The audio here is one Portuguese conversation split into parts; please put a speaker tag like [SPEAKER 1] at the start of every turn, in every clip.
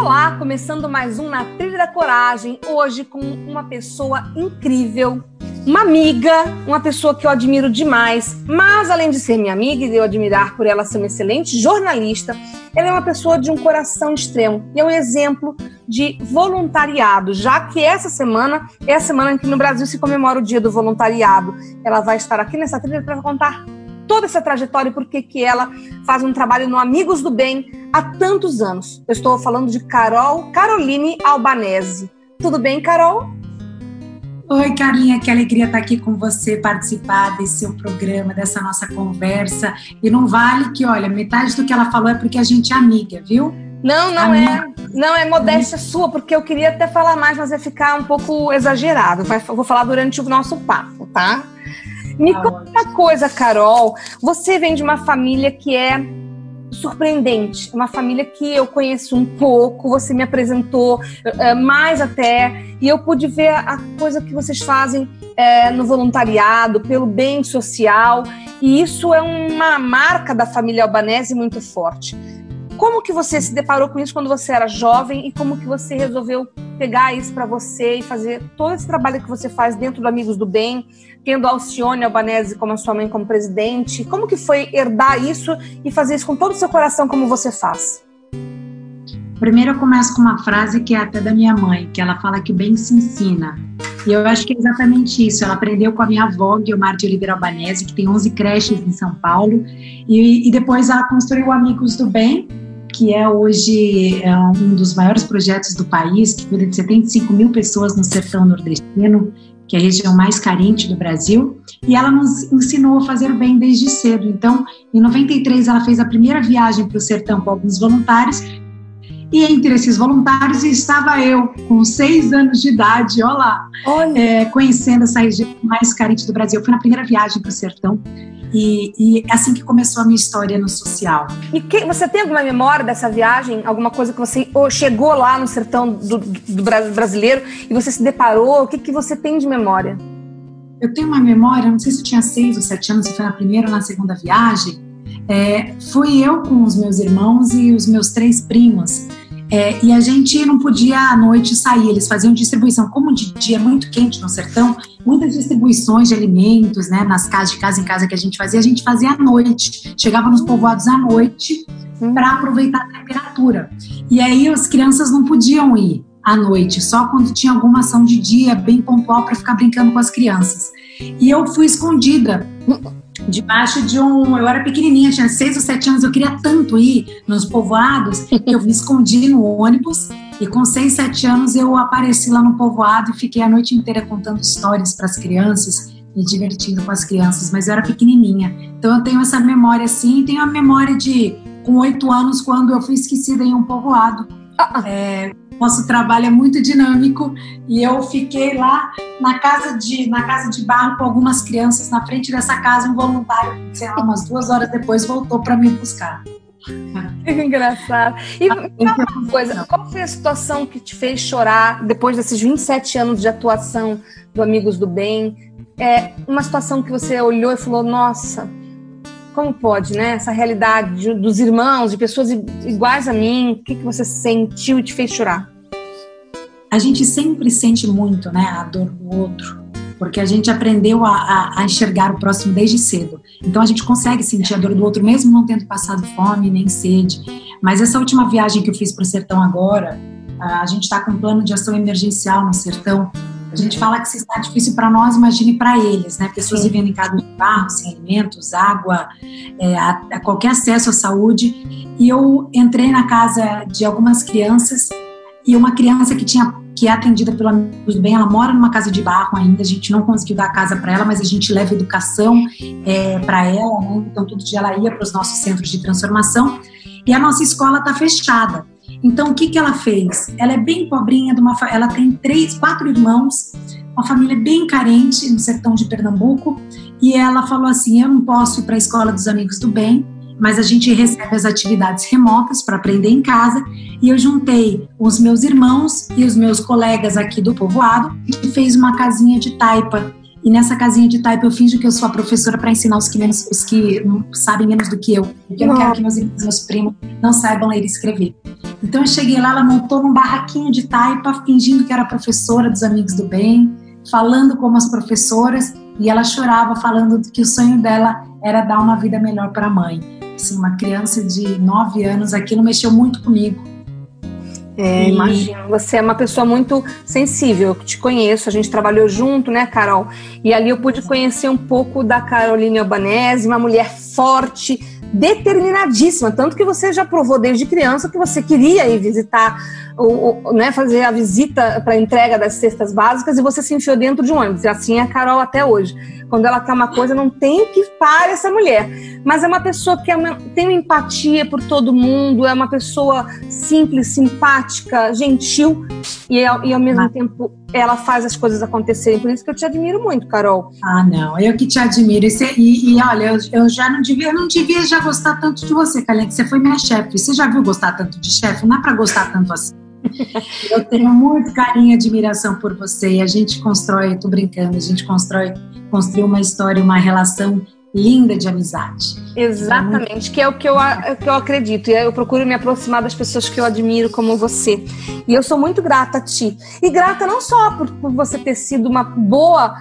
[SPEAKER 1] Olá, começando mais um Na Trilha da Coragem, hoje com uma pessoa incrível, uma amiga, uma pessoa que eu admiro demais, mas além de ser minha amiga e de eu admirar por ela ser uma excelente jornalista, ela é uma pessoa de um coração extremo e é um exemplo de voluntariado, já que essa semana é a semana em que no Brasil se comemora o Dia do Voluntariado. Ela vai estar aqui nessa trilha para contar toda essa trajetória e por que ela faz um trabalho no Amigos do Bem há tantos anos. Eu estou falando de Carol Caroline Albanese. Tudo bem, Carol?
[SPEAKER 2] Oi, Carlinha, que alegria estar aqui com você, participar desse seu programa, dessa nossa conversa. E não vale que, olha, metade do que ela falou é porque a gente é amiga, viu?
[SPEAKER 1] Não, não é. Não é modéstia sua, porque eu queria até falar mais, mas vai ficar um pouco exagerado. Vou falar durante o nosso papo, tá? Me conta uma coisa, Carol. Você vem de uma família que é surpreendente, uma família que eu conheço um pouco, você me apresentou uh, mais até, e eu pude ver a coisa que vocês fazem uh, no voluntariado, pelo bem social, e isso é uma marca da família albanese muito forte. Como que você se deparou com isso quando você era jovem e como que você resolveu pegar isso para você e fazer todo esse trabalho que você faz dentro do Amigos do Bem, tendo Alcione Albanese como a sua mãe como presidente? Como que foi herdar isso e fazer isso com todo o seu coração como você faz?
[SPEAKER 2] Primeiro eu começo com uma frase que é até da minha mãe, que ela fala que o bem se ensina. E eu acho que é exatamente isso. Ela aprendeu com a minha avó, Guilmar de Oliveira Albanese, que tem 11 creches em São Paulo, e, e depois ela construiu Amigos do Bem, que é hoje é um dos maiores projetos do país, que cuida de 75 mil pessoas no sertão nordestino, que é a região mais carente do Brasil, e ela nos ensinou a fazer o bem desde cedo. Então, em 93, ela fez a primeira viagem para o sertão com alguns voluntários, e entre esses voluntários estava eu, com seis anos de idade, olá, é, conhecendo essa região mais carente do Brasil. Fui na primeira viagem para o sertão, e, e é assim que começou a minha história no social.
[SPEAKER 1] E que, você tem alguma memória dessa viagem? Alguma coisa que você chegou lá no sertão do, do brasileiro e você se deparou? O que, que você tem de memória?
[SPEAKER 2] Eu tenho uma memória, não sei se eu tinha seis ou sete anos, se foi na primeira ou na segunda viagem. É, fui eu com os meus irmãos e os meus três primos. É, e a gente não podia à noite sair, eles faziam distribuição. Como de dia é muito quente no sertão, muitas distribuições de alimentos, né, nas casas, de casa em casa que a gente fazia, a gente fazia à noite. Chegava nos povoados à noite para aproveitar a temperatura. E aí as crianças não podiam ir à noite, só quando tinha alguma ação de dia bem pontual para ficar brincando com as crianças. E eu fui escondida debaixo de um. Eu era pequenininha, tinha seis ou sete anos, eu queria tanto ir nos povoados que eu me escondi no ônibus. E com seis, sete anos eu apareci lá no povoado e fiquei a noite inteira contando histórias para as crianças, me divertindo com as crianças, mas eu era pequenininha. Então eu tenho essa memória assim, tenho a memória de com oito anos quando eu fui esquecida em um povoado. Ah, ah. É, nosso trabalho é muito dinâmico e eu fiquei lá na casa de na casa de barro com algumas crianças na frente dessa casa um voluntário sei lá umas duas horas depois voltou para me buscar
[SPEAKER 1] engraçado. E ah, uma coisa, qual foi a situação que te fez chorar depois desses 27 anos de atuação do Amigos do Bem? É uma situação que você olhou e falou, nossa, como pode, né? Essa realidade de, dos irmãos, de pessoas iguais a mim, o que, que você sentiu e te fez chorar?
[SPEAKER 2] A gente sempre sente muito, né, a dor do outro, porque a gente aprendeu a, a, a, enxergar o próximo desde cedo. Então a gente consegue sentir a dor do outro, mesmo não tendo passado fome nem sede. Mas essa última viagem que eu fiz para o sertão agora, a gente está com um plano de ação emergencial no sertão a gente fala que se está difícil para nós, imagine para eles, né? Pessoas Sim. vivendo em casa de barro, sem alimentos, água, é, a, a qualquer acesso à saúde. E eu entrei na casa de algumas crianças e uma criança que tinha que é atendida pelo Amigos do Bem. Ela mora numa casa de barro ainda, a gente não conseguiu dar a casa para ela, mas a gente leva educação é, para ela, né? então todo dia ela ia para os nossos centros de transformação. E a nossa escola está fechada. Então, o que, que ela fez? Ela é bem pobrinha, de uma, ela tem três, quatro irmãos, uma família bem carente no sertão de Pernambuco, e ela falou assim: Eu não posso ir para a escola dos Amigos do Bem, mas a gente recebe as atividades remotas para aprender em casa, e eu juntei os meus irmãos e os meus colegas aqui do povoado e fez uma casinha de taipa e nessa casinha de type eu finjo que eu sou a professora para ensinar os que, menos, os que sabem menos do que eu. Porque eu não quero que meus, meus primos não saibam ler e escrever. Então eu cheguei lá, ela montou num barraquinho de taipa, fingindo que era professora dos Amigos do Bem, falando como as professoras, e ela chorava falando que o sonho dela era dar uma vida melhor para a mãe. Assim, uma criança de nove anos, aquilo mexeu muito comigo.
[SPEAKER 1] É, e... Imagino. Você é uma pessoa muito sensível. Eu te conheço, a gente trabalhou junto, né, Carol? E ali eu pude conhecer um pouco da Caroline Albanese, uma mulher forte, determinadíssima, tanto que você já provou desde criança que você queria ir visitar, ou, né, fazer a visita para a entrega das cestas básicas e você se enfiou dentro de um ônibus. E assim é a Carol até hoje. Quando ela quer uma coisa, não tem que parar essa mulher. Mas é uma pessoa que é uma, tem empatia por todo mundo, é uma pessoa simples, simpática, gentil e, e ao mesmo ah. tempo ela faz as coisas acontecerem. Por isso que eu te admiro muito, Carol.
[SPEAKER 2] Ah, não, eu que te admiro. E, e, e olha, eu, eu, já não devia, eu não devia já gostar tanto de você, Kalen, que você foi minha chefe. Você já viu gostar tanto de chefe? Não é para gostar tanto assim. eu tenho muito carinho e admiração por você. E a gente constrói, tô brincando, a gente constrói construir uma história, uma relação linda de amizade.
[SPEAKER 1] Exatamente, que é o que eu, que eu acredito. E eu procuro me aproximar das pessoas que eu admiro, como você. E eu sou muito grata a ti. E grata não só por, por você ter sido uma boa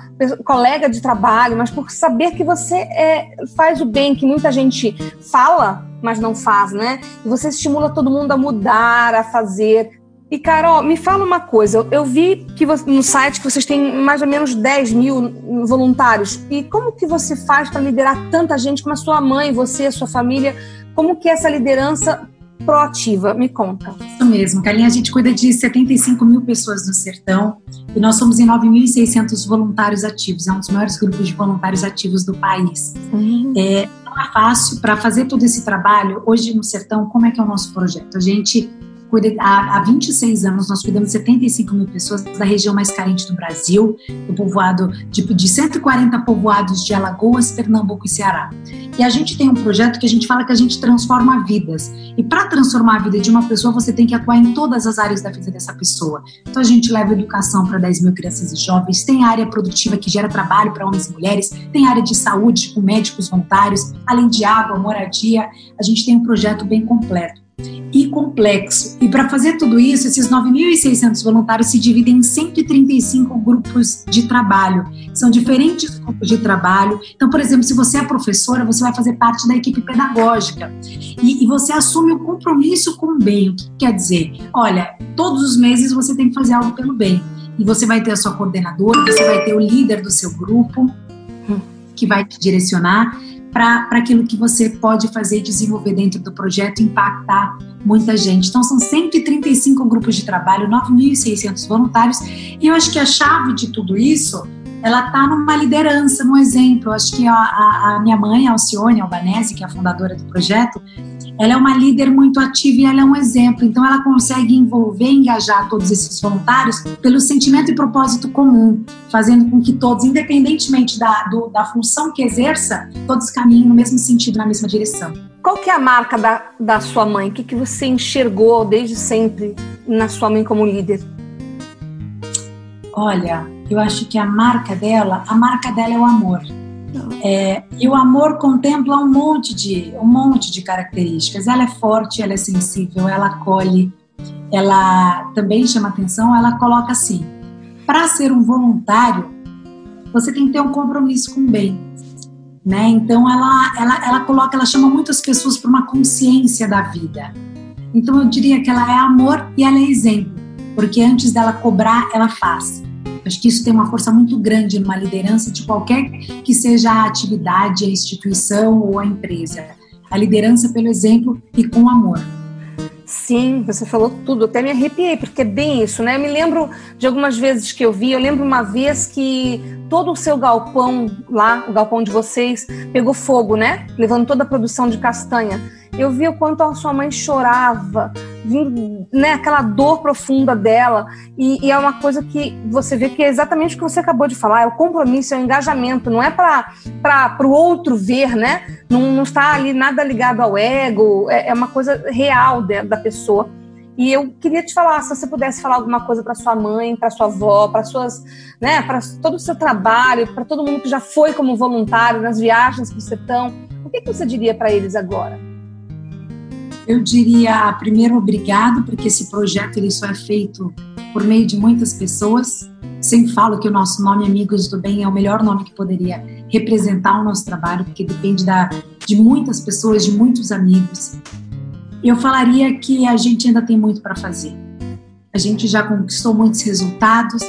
[SPEAKER 1] colega de trabalho, mas por saber que você é, faz o bem, que muita gente fala, mas não faz, né? E você estimula todo mundo a mudar, a fazer, e, Carol, me fala uma coisa. Eu vi que você, no site que vocês têm mais ou menos 10 mil voluntários. E como que você faz para liderar tanta gente como a sua mãe, você, a sua família? Como que é essa liderança proativa? Me conta.
[SPEAKER 2] Isso mesmo, Carlinha. A gente cuida de 75 mil pessoas no sertão e nós somos em 9.600 voluntários ativos. É um dos maiores grupos de voluntários ativos do país. Uhum. É, não é fácil para fazer todo esse trabalho. Hoje no sertão, como é que é o nosso projeto? A gente cuida, há, há 26 anos nós cuidamos de 75 mil pessoas da região mais carente do Brasil, o povoado tipo, de 140 povoados de Alagoas, Pernambuco e Ceará. E a gente tem um projeto que a gente fala que a gente transforma vidas. E para transformar a vida de uma pessoa, você tem que atuar em todas as áreas da vida dessa pessoa. Então a gente leva educação para 10 mil crianças e jovens, tem área produtiva que gera trabalho para homens e mulheres, tem área de saúde com médicos voluntários, além de água, moradia. A gente tem um projeto bem completo e complexo. E para fazer tudo isso, esses 9.600 voluntários se dividem em 135 grupos de trabalho. São diferentes grupos de trabalho. Então, por exemplo, se você é professora, você vai fazer parte da equipe pedagógica e, e você assume o compromisso com o bem. O que quer dizer? Olha, todos os meses você tem que fazer algo pelo bem. E você vai ter a sua coordenadora, você vai ter o líder do seu grupo que vai te direcionar para aquilo que você pode fazer desenvolver dentro do projeto, impactar muita gente. Então, são 135 grupos de trabalho, 9.600 voluntários, e eu acho que a chave de tudo isso ela está numa liderança, num exemplo. Eu acho que a, a, minha mãe, a Alcione Albanese, que é a fundadora do projeto, ela é uma líder muito ativa e ela é um exemplo. Então, ela consegue envolver engajar todos esses voluntários pelo sentimento e propósito comum, fazendo com que todos, independentemente da, do, da função que exerça, todos caminhem no mesmo sentido, na mesma direção.
[SPEAKER 1] Qual que é a marca da, da sua mãe? O que, que você enxergou desde sempre na sua mãe como líder?
[SPEAKER 2] Olha, eu acho que a marca dela, a marca dela é o amor. É, e o amor contempla um monte de um monte de características. Ela é forte, ela é sensível, ela acolhe, ela também chama atenção. Ela coloca assim: para ser um voluntário, você tem que ter um compromisso com o bem, né? Então ela ela ela coloca, ela chama muitas pessoas para uma consciência da vida. Então eu diria que ela é amor e ela é exemplo, porque antes dela cobrar, ela faz. Acho que isso tem uma força muito grande numa liderança de qualquer que seja a atividade, a instituição ou a empresa. A liderança pelo exemplo e com amor.
[SPEAKER 1] Sim, você falou tudo, até me arrepiei, porque é bem isso, né? Eu me lembro de algumas vezes que eu vi, eu lembro uma vez que todo o seu galpão lá, o galpão de vocês, pegou fogo, né? Levando toda a produção de castanha. Eu vi o quanto a sua mãe chorava, né, aquela dor profunda dela. E, e, é uma coisa que você vê que é exatamente o que você acabou de falar: é o compromisso, é o engajamento. Não é para o outro ver, né? Não, não está ali nada ligado ao ego, é, é uma coisa real de, da pessoa. E eu queria te falar, se você pudesse falar alguma coisa para sua mãe, para sua avó, para suas, né, para todo o seu trabalho, para todo mundo que já foi como voluntário nas viagens que você estão, o que, que você diria para eles agora?
[SPEAKER 2] Eu diria, primeiro, obrigado, porque esse projeto ele só é feito por meio de muitas pessoas. Sempre falo que o nosso nome Amigos do Bem é o melhor nome que poderia representar o nosso trabalho, porque depende da, de muitas pessoas, de muitos amigos. Eu falaria que a gente ainda tem muito para fazer. A gente já conquistou muitos resultados,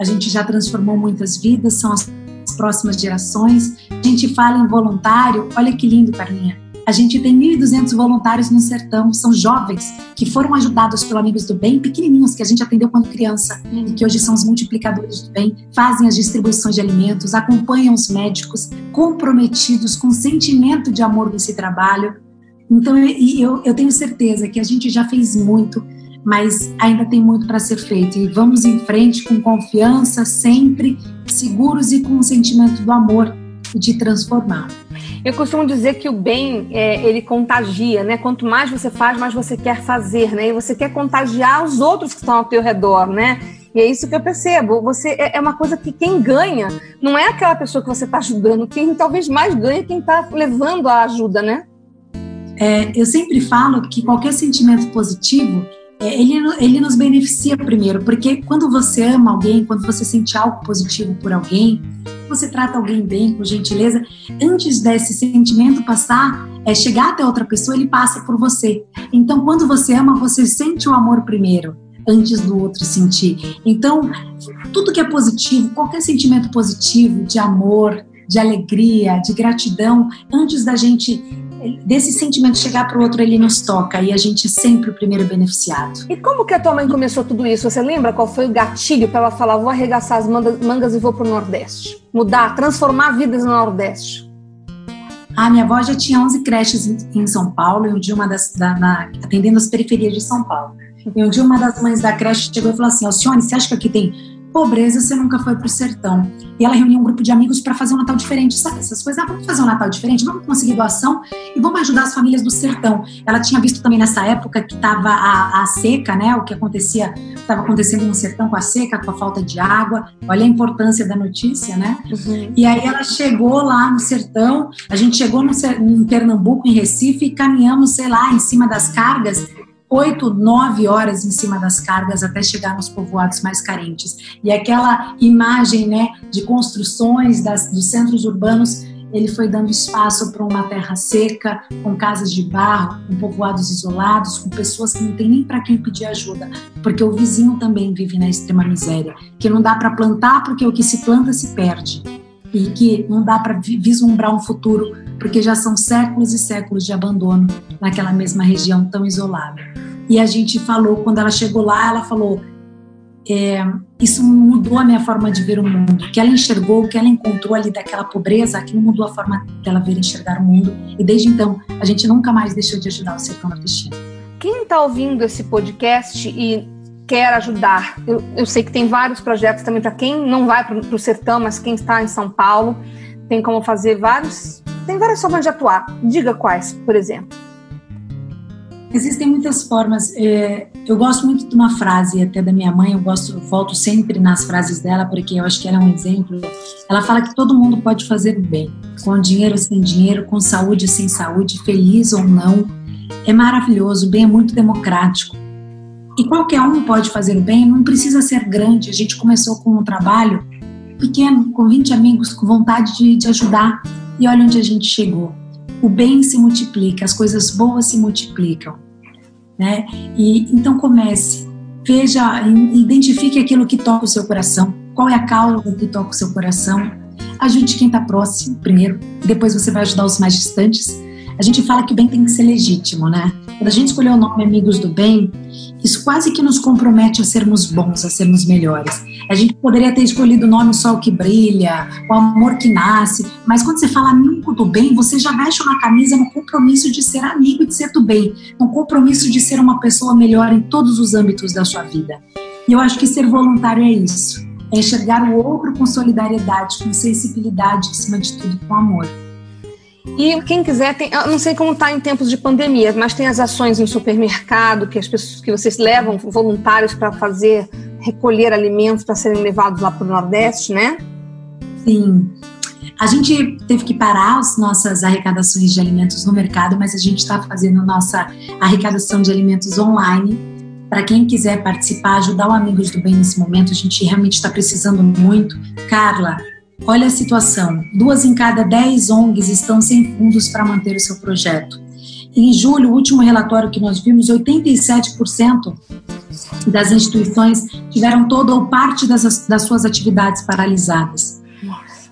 [SPEAKER 2] a gente já transformou muitas vidas, são as próximas gerações. A gente fala em voluntário, olha que lindo, Carlinha. A gente tem 1.200 voluntários no sertão, são jovens que foram ajudados pelo Amigos do Bem, pequenininhos que a gente atendeu quando criança e que hoje são os multiplicadores do bem, fazem as distribuições de alimentos, acompanham os médicos, comprometidos com sentimento de amor nesse trabalho. Então, eu, eu tenho certeza que a gente já fez muito, mas ainda tem muito para ser feito. E vamos em frente com confiança, sempre seguros e com o sentimento do amor de transformar.
[SPEAKER 1] Eu costumo dizer que o bem, é, ele contagia, né? Quanto mais você faz, mais você quer fazer, né? E você quer contagiar os outros que estão ao teu redor, né? E é isso que eu percebo. Você é, é uma coisa que quem ganha não é aquela pessoa que você está ajudando. Quem talvez mais ganha é quem está levando a ajuda, né?
[SPEAKER 2] É, eu sempre falo que qualquer sentimento positivo é, ele, ele nos beneficia primeiro, porque quando você ama alguém, quando você sente algo positivo por alguém, você trata alguém bem, com gentileza, antes desse sentimento passar, é, chegar até outra pessoa, ele passa por você. Então, quando você ama, você sente o amor primeiro, antes do outro sentir. Então, tudo que é positivo, qualquer sentimento positivo, de amor, de alegria, de gratidão, antes da gente desse sentimento chegar para o outro, ele nos toca e a gente é sempre o primeiro beneficiado.
[SPEAKER 1] E como que a tua mãe começou tudo isso? Você lembra qual foi o gatilho para ela falar, vou arregaçar as mangas e vou para o Nordeste? Mudar, transformar vidas no Nordeste?
[SPEAKER 2] A minha avó já tinha 11 creches em São Paulo, e um dia uma das, da, na, atendendo as periferias de São Paulo. E um dia uma das mães da creche chegou e falou assim, Alcione, você acha que aqui tem pobreza, você nunca foi pro sertão. E ela reuniu um grupo de amigos para fazer um Natal diferente. Sabe essas coisas? Ah, vamos fazer um Natal diferente, vamos conseguir doação e vamos ajudar as famílias do sertão. Ela tinha visto também nessa época que estava a, a, seca, né? O que acontecia, estava acontecendo no sertão com a seca, com a falta de água. Olha a importância da notícia, né? Uhum. E aí ela chegou lá no sertão, a gente chegou no, em Pernambuco, em Recife, e caminhamos, sei lá, em cima das cargas oito, nove horas em cima das cargas até chegar nos povoados mais carentes. E aquela imagem né, de construções das, dos centros urbanos, ele foi dando espaço para uma terra seca, com casas de barro, com povoados isolados, com pessoas que não tem nem para quem pedir ajuda, porque o vizinho também vive na extrema miséria, que não dá para plantar porque o que se planta se perde. E que não dá para vislumbrar um futuro, porque já são séculos e séculos de abandono naquela mesma região tão isolada. E a gente falou, quando ela chegou lá, ela falou: é, Isso mudou a minha forma de ver o mundo. O que ela enxergou, o que ela encontrou ali daquela pobreza, aquilo mudou a forma dela ver enxergar o mundo. E desde então, a gente nunca mais deixou de ajudar o sertão nordestino.
[SPEAKER 1] Quem está ouvindo esse podcast e quer ajudar, eu, eu, sei que tem vários projetos também para quem não vai para o sertão, mas quem está em São Paulo, tem como fazer vários. Tem várias formas de atuar. Diga quais, por exemplo.
[SPEAKER 2] Existem muitas formas. É, eu gosto muito de uma frase até da minha mãe, eu gosto, eu volto sempre nas frases dela, porque eu acho que ela é um exemplo. Ela fala que todo mundo pode fazer bem, com dinheiro sem dinheiro, com saúde sem saúde, feliz ou não. É maravilhoso, o bem é muito democrático. E qualquer um pode fazer o bem, não precisa ser grande. A gente começou com um trabalho pequeno, com 20 amigos, com vontade de, de ajudar, e olha onde a gente chegou o bem se multiplica, as coisas boas se multiplicam né? E então comece, veja, identifique aquilo que toca o seu coração. Qual é a causa que toca o seu coração? Ajude quem está próximo primeiro, depois você vai ajudar os mais distantes. A gente fala que o bem tem que ser legítimo, né? Quando a gente escolheu o nome Amigos do Bem, isso quase que nos compromete a sermos bons, a sermos melhores. A gente poderia ter escolhido o nome Sol que Brilha, o Amor que Nasce, mas quando você fala amigo do bem, você já veste uma camisa no compromisso de ser amigo e de ser do bem, no compromisso de ser uma pessoa melhor em todos os âmbitos da sua vida. E eu acho que ser voluntário é isso, é enxergar o outro com solidariedade, com sensibilidade, acima de tudo, com amor.
[SPEAKER 1] E quem quiser, tem, eu não sei como está em tempos de pandemia, mas tem as ações em supermercado que as pessoas que vocês levam voluntários para fazer recolher alimentos para serem levados lá para o Nordeste, né?
[SPEAKER 2] Sim. A gente teve que parar as nossas arrecadações de alimentos no mercado, mas a gente está fazendo nossa arrecadação de alimentos online. Para quem quiser participar, ajudar o Amigos do Bem nesse momento, a gente realmente está precisando muito. Carla, Olha a situação: duas em cada dez ONGs estão sem fundos para manter o seu projeto. Em julho, o último relatório que nós vimos, 87% das instituições tiveram toda ou parte das, das suas atividades paralisadas.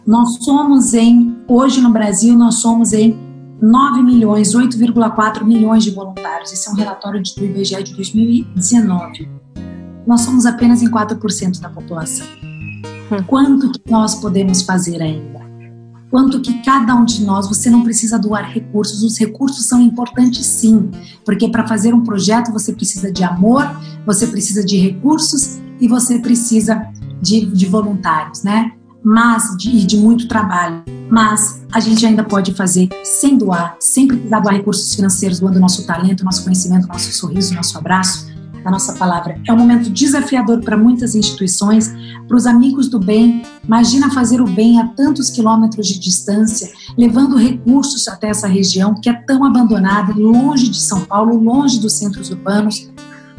[SPEAKER 2] Nós somos em, hoje no Brasil, nós somos em 9 milhões, 8,4 milhões de voluntários. Esse é um relatório do IBGE de 2019. Nós somos apenas em 4% da população. Hum. Quanto que nós podemos fazer ainda? Quanto que cada um de nós, você não precisa doar recursos, os recursos são importantes sim, porque para fazer um projeto você precisa de amor, você precisa de recursos e você precisa de, de voluntários, né? Mas de, de muito trabalho. Mas a gente ainda pode fazer sem doar, sem precisar doar recursos financeiros, doando nosso talento, nosso conhecimento, nosso sorriso, nosso abraço a nossa palavra. É um momento desafiador para muitas instituições, para os amigos do bem. Imagina fazer o bem a tantos quilômetros de distância, levando recursos até essa região que é tão abandonada, longe de São Paulo, longe dos centros urbanos.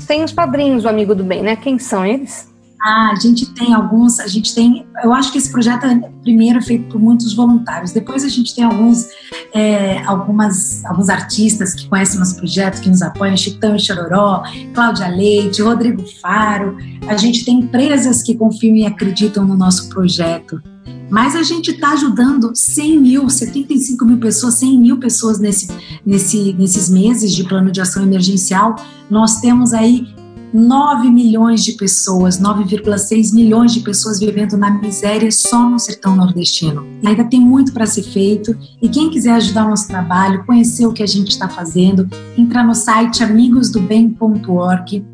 [SPEAKER 1] Tem os padrinhos do Amigo do Bem, né? Quem são eles?
[SPEAKER 2] Ah, a gente tem alguns, a gente tem, eu acho que esse projeto é, primeiro é feito por muitos voluntários, depois a gente tem alguns, é, algumas, alguns artistas que conhecem nosso projeto, que nos apoiam, Chitão e Chororó, Cláudia Leite, Rodrigo Faro, a gente tem empresas que confiam e acreditam no nosso projeto, mas a gente está ajudando 100 mil, 75 mil pessoas, 100 mil pessoas nesse, nesse, nesses meses de plano de ação emergencial, nós temos aí 9 milhões de pessoas, 9,6 milhões de pessoas vivendo na miséria só no sertão nordestino. Ainda tem muito para ser feito e quem quiser ajudar o nosso trabalho, conhecer o que a gente está fazendo, entra no site amigosdobem.org.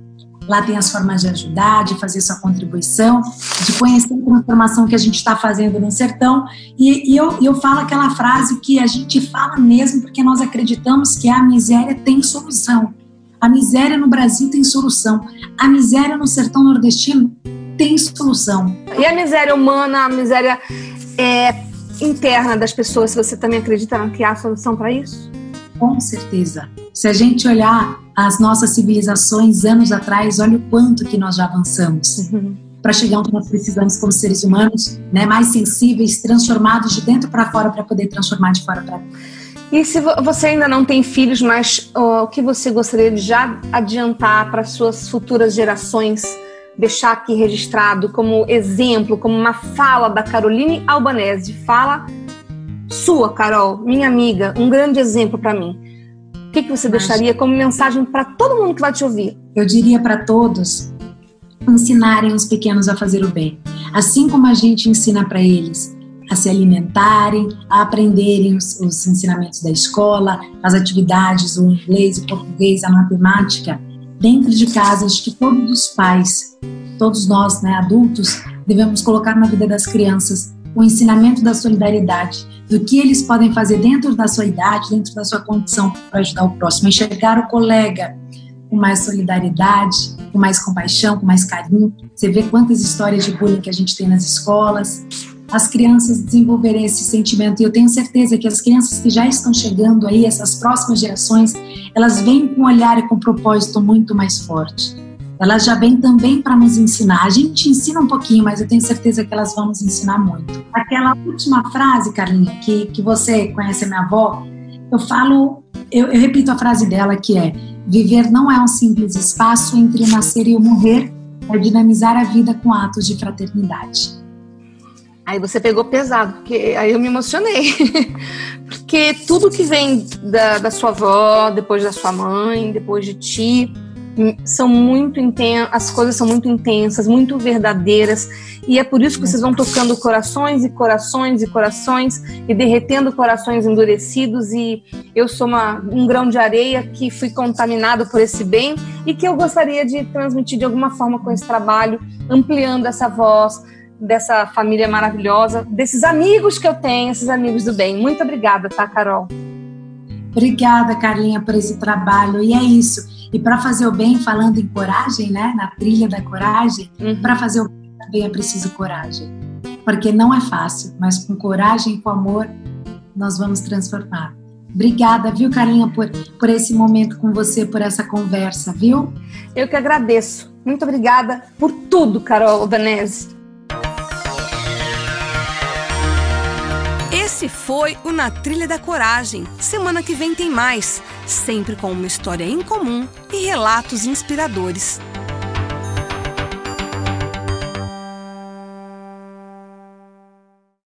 [SPEAKER 2] Lá tem as formas de ajudar, de fazer sua contribuição, de conhecer a transformação que a gente está fazendo no sertão. E, e eu, eu falo aquela frase que a gente fala mesmo porque nós acreditamos que a miséria tem solução. A miséria no Brasil tem solução. A miséria no sertão nordestino tem solução.
[SPEAKER 1] E a miséria humana, a miséria é, interna das pessoas, você também acredita que há solução para isso?
[SPEAKER 2] Com certeza. Se a gente olhar as nossas civilizações anos atrás, olha o quanto que nós já avançamos. Uhum. Para chegar onde nós precisamos como seres humanos, né, mais sensíveis, transformados de dentro para fora para poder transformar de fora para dentro.
[SPEAKER 1] E se você ainda não tem filhos, mas o que você gostaria de já adiantar para suas futuras gerações, deixar aqui registrado como exemplo, como uma fala da Caroline Albanese, fala sua, Carol, minha amiga, um grande exemplo para mim. O que, que você deixaria como mensagem para todo mundo que vai te ouvir?
[SPEAKER 2] Eu diria para todos ensinarem os pequenos a fazer o bem, assim como a gente ensina para eles a se alimentarem, a aprenderem os, os ensinamentos da escola, as atividades, o inglês, o português, a matemática, dentro de casa. Acho que todos os pais, todos nós, né, adultos, devemos colocar na vida das crianças o ensinamento da solidariedade, do que eles podem fazer dentro da sua idade, dentro da sua condição para ajudar o próximo, enxergar o colega com mais solidariedade, com mais compaixão, com mais carinho. Você vê quantas histórias de bullying que a gente tem nas escolas, as crianças desenvolverem esse sentimento. E eu tenho certeza que as crianças que já estão chegando aí, essas próximas gerações, elas vêm com um olhar e com um propósito muito mais forte. Elas já vêm também para nos ensinar. A gente ensina um pouquinho, mas eu tenho certeza que elas vão nos ensinar muito. Aquela última frase, Carlinha, que, que você conhece a minha avó, eu falo, eu, eu repito a frase dela que é: viver não é um simples espaço entre nascer e morrer, é dinamizar a vida com atos de fraternidade.
[SPEAKER 1] Aí você pegou pesado, porque aí eu me emocionei. porque tudo que vem da, da sua avó, depois da sua mãe, depois de ti, são muito intensas, as coisas são muito intensas, muito verdadeiras, e é por isso que vocês vão tocando corações e corações e corações e derretendo corações endurecidos e eu sou uma, um grão de areia que fui contaminado por esse bem e que eu gostaria de transmitir de alguma forma com esse trabalho, ampliando essa voz dessa família maravilhosa, desses amigos que eu tenho, esses amigos do bem. Muito obrigada, tá, Carol?
[SPEAKER 2] Obrigada, Carlinha, por esse trabalho. E é isso. E para fazer o bem, falando em coragem, né, na trilha da coragem, uhum. para fazer o bem também é preciso coragem. Porque não é fácil, mas com coragem e com amor nós vamos transformar. Obrigada, viu, Carlinha, por, por esse momento com você, por essa conversa, viu?
[SPEAKER 1] Eu que agradeço. Muito obrigada por tudo, Carol Danese.
[SPEAKER 3] Esse foi o Na Trilha da Coragem. Semana que vem tem mais, sempre com uma história em comum e relatos inspiradores.